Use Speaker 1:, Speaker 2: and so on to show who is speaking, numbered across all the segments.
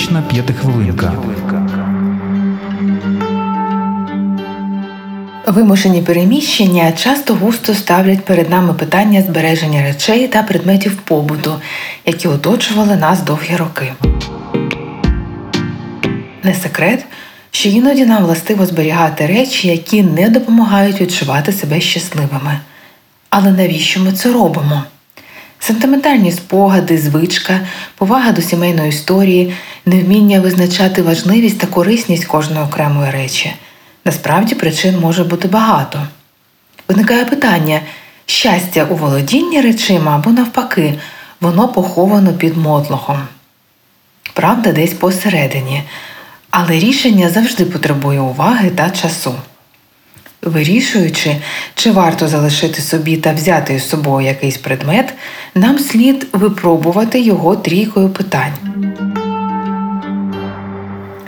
Speaker 1: Психотерапевтична п'ятихвилинка.
Speaker 2: Вимушені переміщення часто густо ставлять перед нами питання збереження речей та предметів побуту, які оточували нас довгі роки. Не секрет, що іноді нам властиво зберігати речі, які не допомагають відчувати себе щасливими. Але навіщо ми це робимо? Сентиментальні спогади, звичка, повага до сімейної історії, невміння визначати важливість та корисність кожної окремої речі. Насправді причин може бути багато. Виникає питання: щастя у володінні речима або навпаки, воно поховано під мотлохом. Правда, десь посередині, але рішення завжди потребує уваги та часу. Вирішуючи, чи варто залишити собі та взяти із собою якийсь предмет, нам слід випробувати його трійкою питань.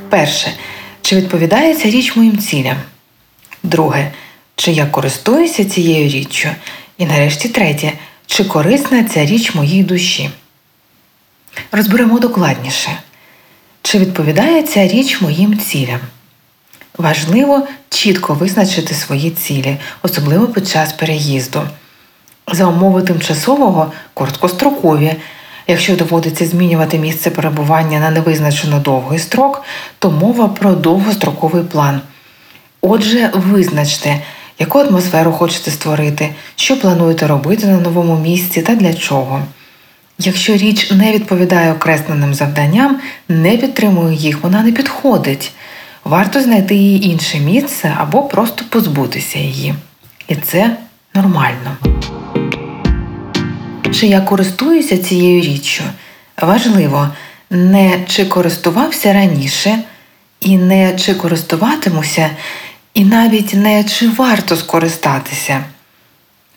Speaker 2: Перше. Чи відповідає ця річ моїм цілям? Друге. Чи я користуюся цією річчю? І нарешті третє. Чи корисна ця річ моїй душі? Розберемо докладніше. Чи відповідає ця річ моїм цілям? Важливо чітко визначити свої цілі, особливо під час переїзду. За умови тимчасового короткострокові. Якщо доводиться змінювати місце перебування на невизначено довгий строк, то мова про довгостроковий план. Отже, визначте, яку атмосферу хочете створити, що плануєте робити на новому місці та для чого. Якщо річ не відповідає окресленим завданням, не підтримує їх, вона не підходить. Варто знайти її інше місце або просто позбутися її. І це нормально. Чи я користуюся цією річчю? Важливо, не чи користувався раніше, і не чи користуватимуся, і навіть не чи варто скористатися.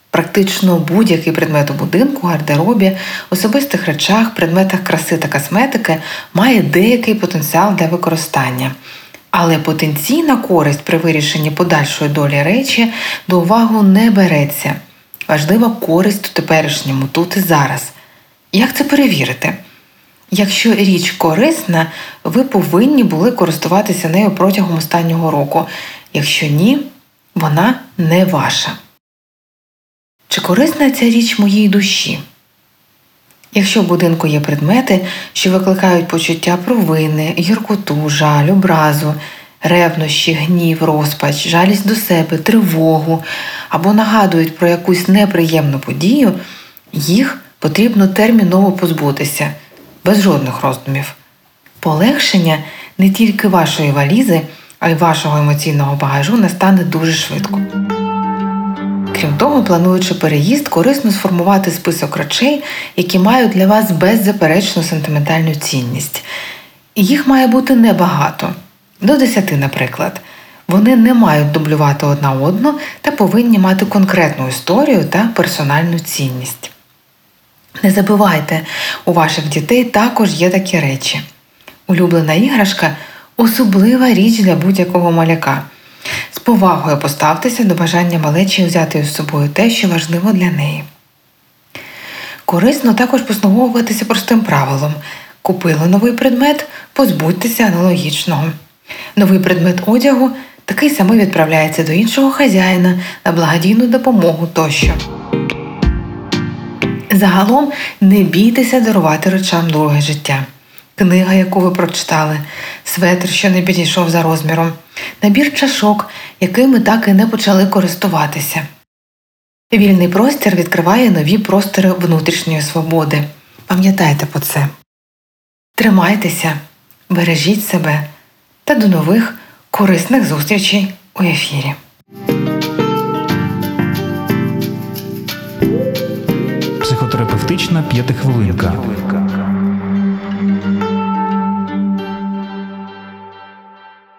Speaker 2: Практично будь-який предмет у будинку, гардеробі, особистих речах, предметах краси та косметики має деякий потенціал для використання. Але потенційна користь при вирішенні подальшої долі речі до уваги не береться. Важлива користь у теперішньому тут і зараз. Як це перевірити? Якщо річ корисна, ви повинні були користуватися нею протягом останнього року. Якщо ні, вона не ваша. Чи корисна ця річ моїй душі? Якщо в будинку є предмети, що викликають почуття провини, гіркоту, жаль, образу, ревнощі, гнів, розпач, жалість до себе, тривогу або нагадують про якусь неприємну подію, їх потрібно терміново позбутися, без жодних роздумів. Полегшення не тільки вашої валізи, а й вашого емоційного багажу настане дуже швидко. Крім того, плануючи переїзд, корисно сформувати список речей, які мають для вас беззаперечну сентиментальну цінність. Їх має бути небагато до 10, наприклад. Вони не мають дублювати одна одну та повинні мати конкретну історію та персональну цінність. Не забувайте, у ваших дітей також є такі речі. Улюблена іграшка особлива річ для будь-якого маляка. Повагою поставтеся до бажання малечі взяти з собою те, що важливо для неї. Корисно також послуговуватися простим правилом. Купили новий предмет, позбудьтеся аналогічного. Новий предмет одягу такий самий відправляється до іншого хазяїна на благодійну допомогу тощо. Загалом не бійтеся дарувати речам друге життя. Книга, яку ви прочитали, светр, що не підійшов за розміром, набір чашок, якими так і не почали користуватися. Вільний простір відкриває нові простори внутрішньої свободи. Пам'ятайте про це. Тримайтеся, бережіть себе та до нових корисних зустрічей у ефірі.
Speaker 1: Психотерапевтична п'ятихвилинка.